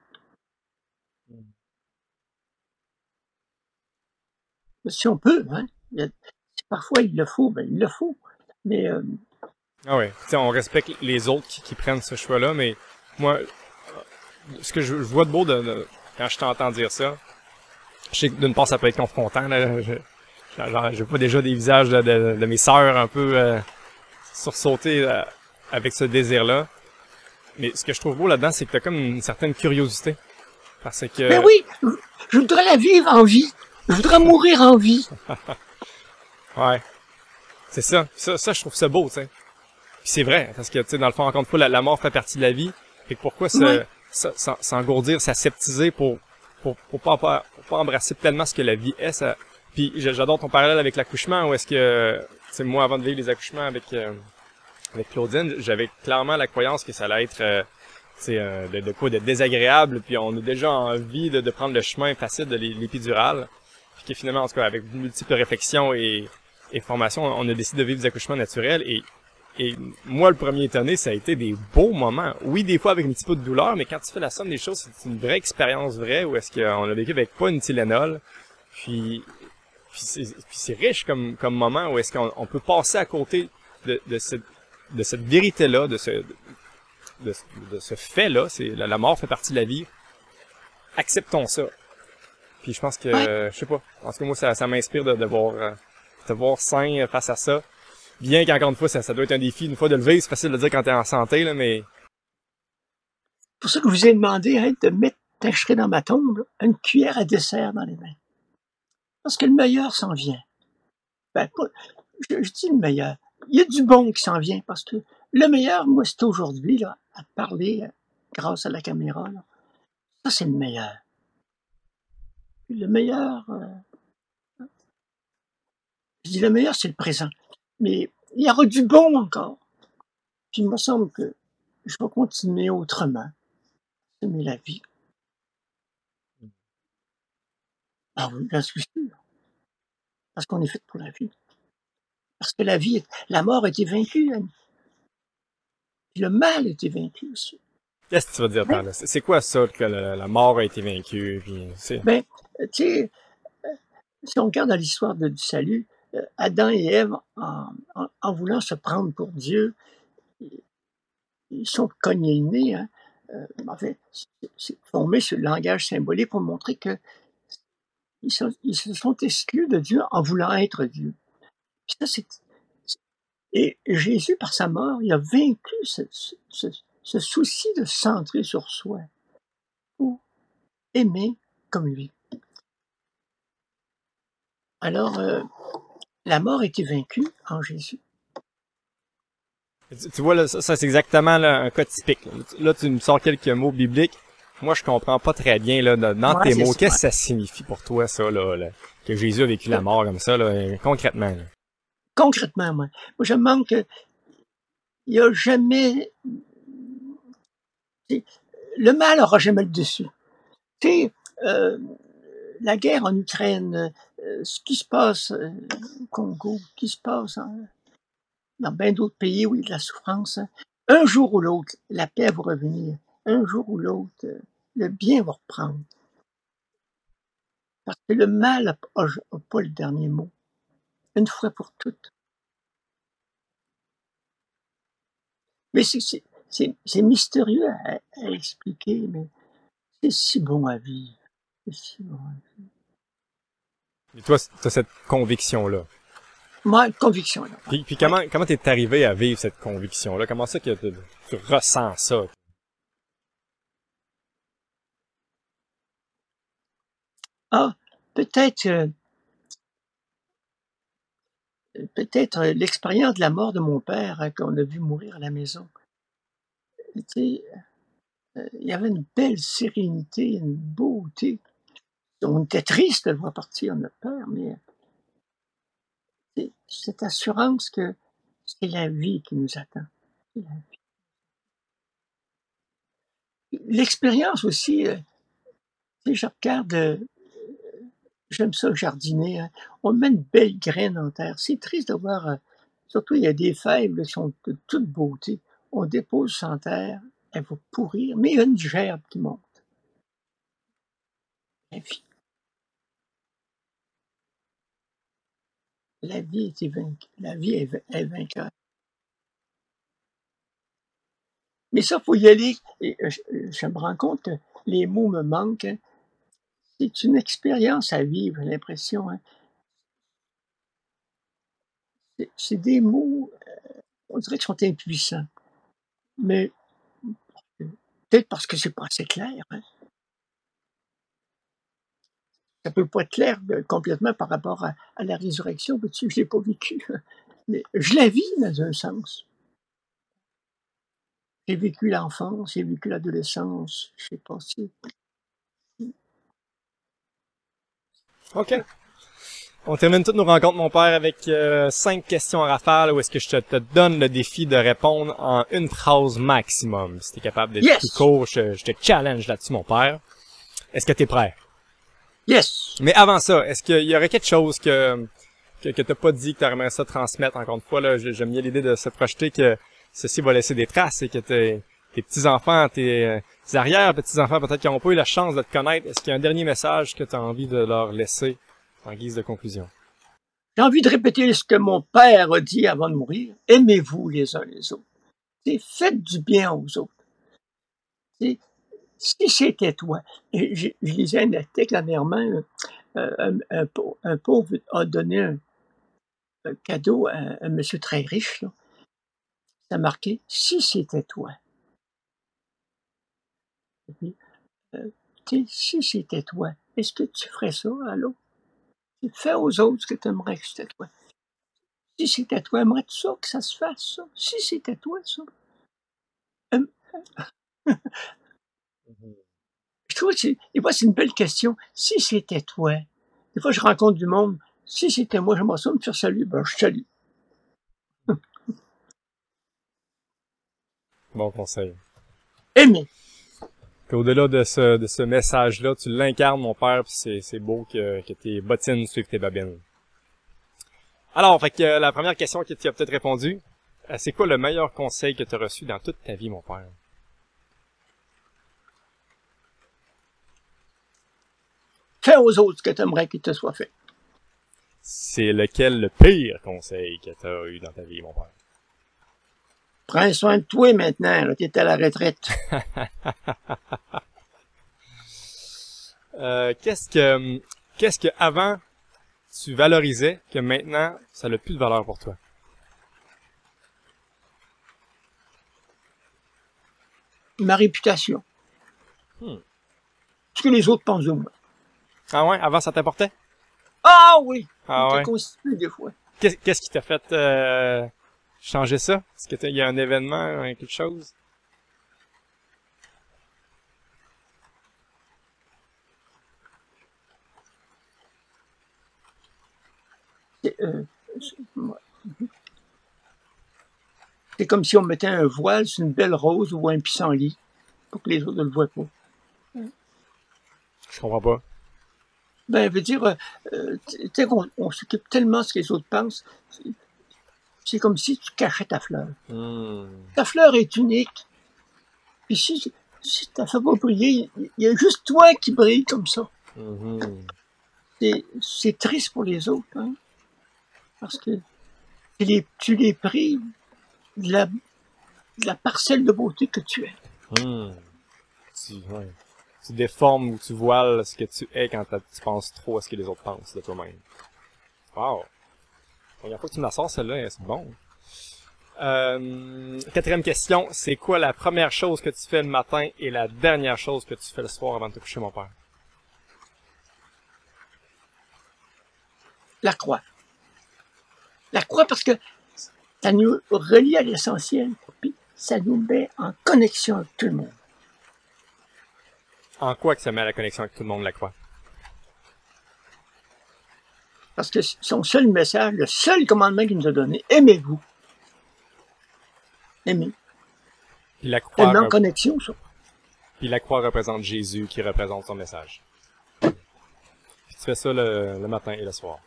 Si on peut, hein. parfois il le faut, ben il le faut. Mais euh, ah ouais, on respecte les autres qui, prennent ce choix-là, mais moi, ce que je, vois de beau de, quand je t'entends dire ça, je sais que d'une part ça peut être confrontant. Là, je, vois déjà des visages de, mes sœurs un peu euh, sursauter euh, avec ce désir-là. Mais ce que je trouve beau là-dedans, c'est que t'as comme une certaine curiosité. Parce que. Mais oui! Je voudrais la vivre en vie. Je voudrais mourir en vie. *laughs* ouais. C'est ça. ça. Ça, je trouve ça beau, tu sais. Puis c'est vrai, parce que, tu sais, dans le fond, encore une fois, la, mort fait partie de la vie. Fait que pourquoi s'engourdir, s'aseptiser pour, pour, pour pas, pour pas embrasser pleinement ce que la vie est, ça, puis j'adore ton parallèle avec l'accouchement, où est-ce que, c'est moi, avant de vivre les accouchements avec euh, avec Claudine, j'avais clairement la croyance que ça allait être, euh, euh de, de, quoi, de désagréable, puis on a déjà envie de, de prendre le chemin facile de l'épidurale, que finalement, en tout cas, avec multiples réflexions et, et formations, on a décidé de vivre des accouchements naturels, et et moi, le premier étonné, ça a été des beaux moments. Oui, des fois avec un petit peu de douleur, mais quand tu fais la somme des choses, c'est une vraie expérience vraie où est-ce qu'on a vécu avec pas une Tylenol. Puis puis c'est riche comme, comme moment où est-ce qu'on peut passer à côté de, de cette, de cette vérité-là, de ce, de, ce fait-là. C'est la, mort fait partie de la vie. Acceptons ça. Puis je pense que, je sais pas, en tout cas moi ça, ça m'inspire de, de voir, euh, de voir sain face à ça. Bien qu'encore une fois, ça, ça doit être un défi. Une fois de lever, c'est facile de dire quand t'es en santé, là, mais... C'est pour ça que je vous ai demandé hein, de mettre, t'acheter dans ma tombe, une cuillère à dessert dans les mains. Parce que le meilleur s'en vient. Ben, je, dis le meilleur. Il y a du bon qui s'en vient parce que le meilleur, moi, c'est aujourd'hui, là, à parler euh, grâce à la caméra. Là. Ça, c'est le meilleur. Le meilleur, euh, je dis le meilleur, c'est le présent. Mais il y aura du bon encore. Puis il me semble que je vais continuer autrement. Aimer la vie. Ah oui, suis sûr. Parce qu'on est fait pour la vie. Parce que la vie, la mort a été vaincue. Le mal a été vaincu aussi. Qu'est-ce que tu veux dire par là? C'est quoi ça que la, mort a été vaincue? ben, tu sais, euh, si on regarde dans l'histoire du salut, euh, Adam et Ève, en, voulant se prendre pour Dieu, ils sont cognés le nez. Hein. Euh, en fait, on met ce langage symbolique pour montrer que ils, se sont exclus de Dieu en voulant être Dieu. et Jésus, par sa mort, il a vaincu ce, souci de centrer sur soi pour aimer comme lui. Alors, euh, la mort a été vaincue en Jésus. Tu, vois, ça, c'est exactement un cas typique. là, tu me sors quelques mots bibliques moi, je comprends pas très bien, là, dans tes mots, qu'est-ce que ça signifie pour toi, ça, là, que Jésus a vécu la mort comme ça, là, concrètement? Concrètement, moi. Moi, je me demande que il n'y a jamais... Le mal n'aura jamais le dessus. Sais, euh, la guerre en Ukraine, euh, ce qui se passe euh, au Congo, ce qui se passe dans bien d'autres pays où il y a de la souffrance, hein, un jour ou l'autre, la paix va revenir. Un jour ou l'autre, le bien va reprendre. Parce que le mal n'a pas le dernier mot. Une fois pour toutes. Mais c'est mystérieux à, expliquer, mais c'est si bon à vivre. C'est si bon à vivre. Et toi, tu as cette conviction-là? Moi, conviction-là. Puis, puis comment comment t'es arrivé à vivre cette conviction-là? Comment ça que tu ressens ça? Ah, peut-être euh, peut-être euh, l'expérience de la mort de mon père hein, qu'on a vu mourir à la maison. Euh, il y avait une belle sérénité, une beauté. On était triste de voir partir, notre père, mais cette assurance que c'est la vie qui nous attend. L'expérience aussi, je regarde J'aime ça jardiner. Hein. On met une belle graine en terre. C'est triste de voir, euh, surtout il y a des fèves qui sont de toute beauté. On dépose en terre, elle va pourrir, mais il y a une gerbe qui monte. La vie. La vie est, la vie est, vainqueur. Mais ça, faut y aller. Et euh, je, me rends compte que les mots me manquent. Hein c'est une expérience à vivre, l'impression. Hein. C'est des mots, euh, on dirait qu'ils sont impuissants. Mais peut-être parce que c'est pas assez clair. Hein. Ça peut pas être clair euh, complètement par rapport à, la résurrection, parce que je l'ai pas vécu. Mais je la vis dans un sens. J'ai vécu l'enfance, j'ai vécu l'adolescence, je sais pas si OK. On termine toutes nos rencontres, mon père, avec euh, cinq questions à rafale où est-ce que je te, donne le défi de répondre en une phrase maximum. Si t'es capable d'être plus court, je, te challenge là-dessus, mon père. Est-ce que t'es prêt? Yes! Mais avant ça, est-ce qu'il y aurait quelque chose que que, que t'as pas dit, que t'aimerais ça transmettre encore une fois, là, j'aime bien l'idée de se projeter que ceci va laisser des traces et que tes, tes petits-enfants, tes, tes arrière-petits-enfants peut-être qui n'ont pas eu la chance de te connaître, est-ce qu'il y a un dernier message que tu as envie de leur laisser? En guise de conclusion? J'ai envie de répéter ce que mon père a dit avant de mourir. Aimez-vous les uns les autres. faites du bien aux autres. si c'était toi, je, lisais un article dernièrement, euh, un, pauvre a donné un, cadeau à un monsieur très riche. Ça marqué si c'était toi. Euh, si c'était toi, est-ce que tu ferais ça allô? Fais aux autres ce que tu aimerais que c'était toi. Si c'était toi, aimerais-tu ça, que ça se fasse, ça? Si c'était toi, ça. Hum. *laughs* je trouve que des fois, c'est une belle question. Si c'était toi, des fois, je rencontre du monde. Si c'était moi, j'aimerais ça me faire saluer. Ben, je salue. bon conseil. Aimer au-delà de ce, de ce message-là, tu l'incarnes, mon père, puis c'est, beau que, que tes bottines suivent tes babines. Alors, fait que euh, la première question que tu as peut-être répondu, euh, c'est quoi le meilleur conseil que tu as reçu dans toute ta vie, mon père? Fais aux autres ce que tu aimerais qu'il te soit fait. C'est lequel le pire conseil que tu as eu dans ta vie, mon père? Prends soin de toi maintenant, tu es à la retraite. *laughs* Euh, qu'est-ce que qu'est-ce que avant tu valorisais que maintenant ça n'a plus de valeur pour toi? Ma réputation. Hmm. Ce que les autres pensent de moi. Ah ouais, avant ça t'importait? Ah oui! Ah ouais. des fois. Qu'est-ce qui t'a fait euh, changer ça? Est-ce qu'il y a un événement, quelque chose? Euh, C'est comme si on mettait un voile sur une belle rose ou un pissenlit pour que les autres ne le voient pas. Je comprends pas. Ben, veut dire, euh, euh, on s'occupe tellement de ce que les autres pensent. C'est- comme si tu cachais ta fleur. Hmm. Ta fleur est unique. Puis si, si ta fleur va briller, il y a juste toi qui brille comme ça. Mhm. C'est- triste pour les autres, hein? Parce que tu les, tu les prives de la, de la parcelle de beauté que tu es. Hmm. Tu, ouais. tu déformes ou tu voiles ce que tu es quand tu penses trop à ce que les autres pensent de toi-même. Wow. Première fois que tu me la sors, celle-là, c'est bon? Euh, quatrième question, c'est quoi la première chose que tu fais le matin et la dernière chose que tu fais le soir avant de te coucher, mon père? La croix. La croix parce que ça nous relie à l'essentiel, puis ça nous met en connexion avec tout le monde. En quoi que ça met à la connexion avec tout le monde, la croix? Parce que son seul message, le seul commandement qu'il nous a donné, aimez-vous. Aimez. Puis la croix, Tellement en rep- connexion, ça. puis la croix représente Jésus qui représente son message. Puis tu fais ça le, le matin et le soir.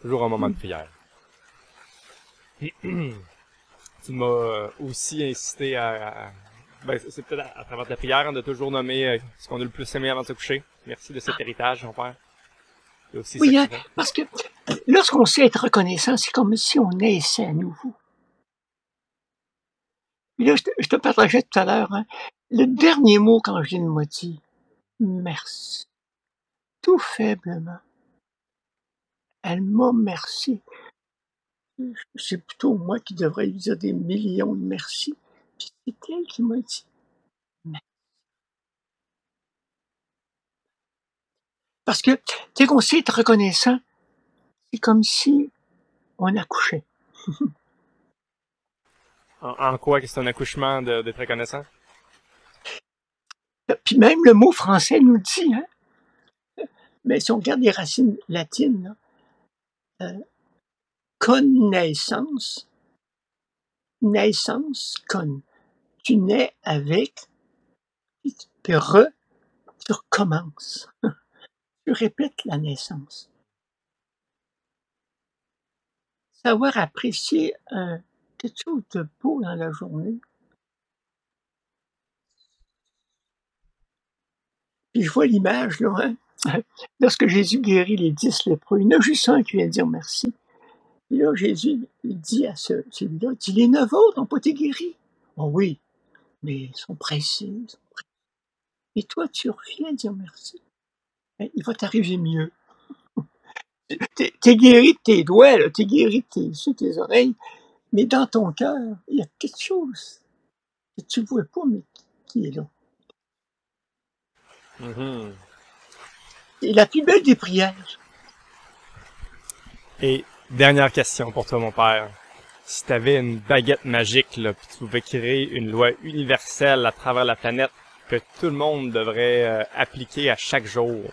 Toujours un moment de prière. *clears throat* tu m'as aussi incité à... à- ben, c'est- peut-être à, à travers ta prière hein, de toujours nommer euh, ce qu'on a le plus aimé avant de se coucher. Merci de cet héritage, mon père. Aussi Oui, hein, va. parce que lorsqu'on sait être reconnaissant, c'est comme si on naissait à nouveau. Puis là, je te, je te partageais tout à l'heure, hein, le dernier mot quand je m'a dit merci. Tout faiblement. Elle m'a merci. C'est plutôt moi qui devrais lui dire des millions de merci. Puis c'est elle qui m'a dit Parce que, sais qu'on sait être reconnaissant, c'est comme si on accouchait. *laughs* En, en quoi que c'est un accouchement de- d'être reconnaissant? Puis même le mot français nous dit, hein, mais si on regarde les racines latines, là, euh, connaissance, naissance, con. Tu nais avec, puis re, tu recommences. *laughs* tu répètes la naissance. Savoir apprécier euh, quelque chose de beau dans la journée. Puis je vois l'image, là, hein? *laughs* lorsque Jésus guérit les dix lépreux, il y en a juste un qui vient dire merci. Et là, Jésus dit à ce, celui-là, il dit, les neuf autres n'ont pas été guéris. Oh oui, mais ils sont pressés. ils sont pressés. Et toi, tu reviens dire merci. Il va t'arriver mieux. T'es guéri de tes doigts, t'es guéri de tes yeux, tes oreilles, mais dans ton cœur, il y a quelque chose que tu ne vois pas, mais qui est là. Mhm. Et la plus belle des prières, Et dernière question pour toi, mon père. Si tu avais une baguette magique, là, puis tu pouvais créer une loi universelle à travers la planète que tout le monde devrait euh, appliquer à chaque jour,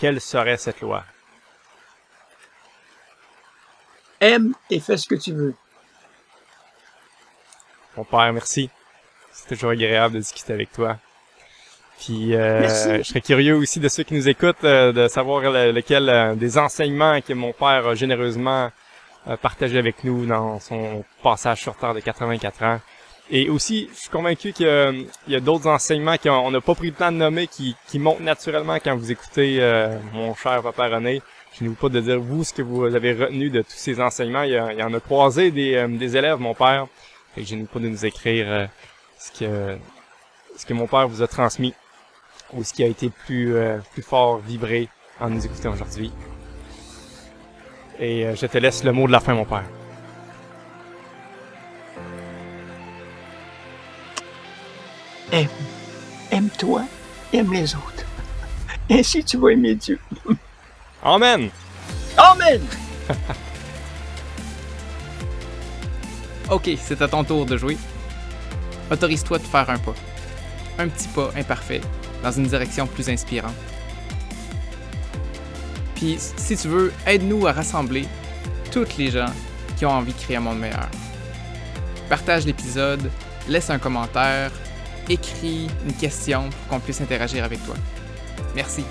quelle serait cette loi? aime et fais ce que tu veux. Mon père, merci. C'est toujours agréable de discuter avec toi. Puis euh, Merci. je serais curieux aussi de ceux qui nous écoutent euh, de savoir le- lequel euh, des enseignements que mon père a généreusement partagé avec nous dans son passage sur Terre de 84 ans. Et aussi, je suis convaincu qu'il y a, il y a d'autres enseignements qu'on n'a pas pris le temps de nommer qui, qui montent naturellement quand vous écoutez euh, mon cher papa René. Je n'oublie pas de dire vous ce que vous avez retenu de tous ces enseignements. Il y, en a croisé des, euh, des élèves, mon père. Que je n'oublie pas de nous écrire euh, ce que ce que mon père vous a transmis ou ce qui a été plus euh, plus fort vibré en nous écoutant aujourd'hui. Et euh, je te laisse le mot de la fin, mon père. Aime. Aime-toi, aime les autres. Ainsi tu vas aimer Dieu. Amen! Amen! *laughs* Ok, c'est à ton tour de jouer. Autorise-toi de faire un pas. Un petit pas imparfait dans une direction plus inspirante. Puis, si tu veux, aide-nous à rassembler toutes les gens qui ont envie de créer un monde meilleur. Partage l'épisode, laisse un commentaire, écris une question pour qu'on puisse interagir avec toi. Merci.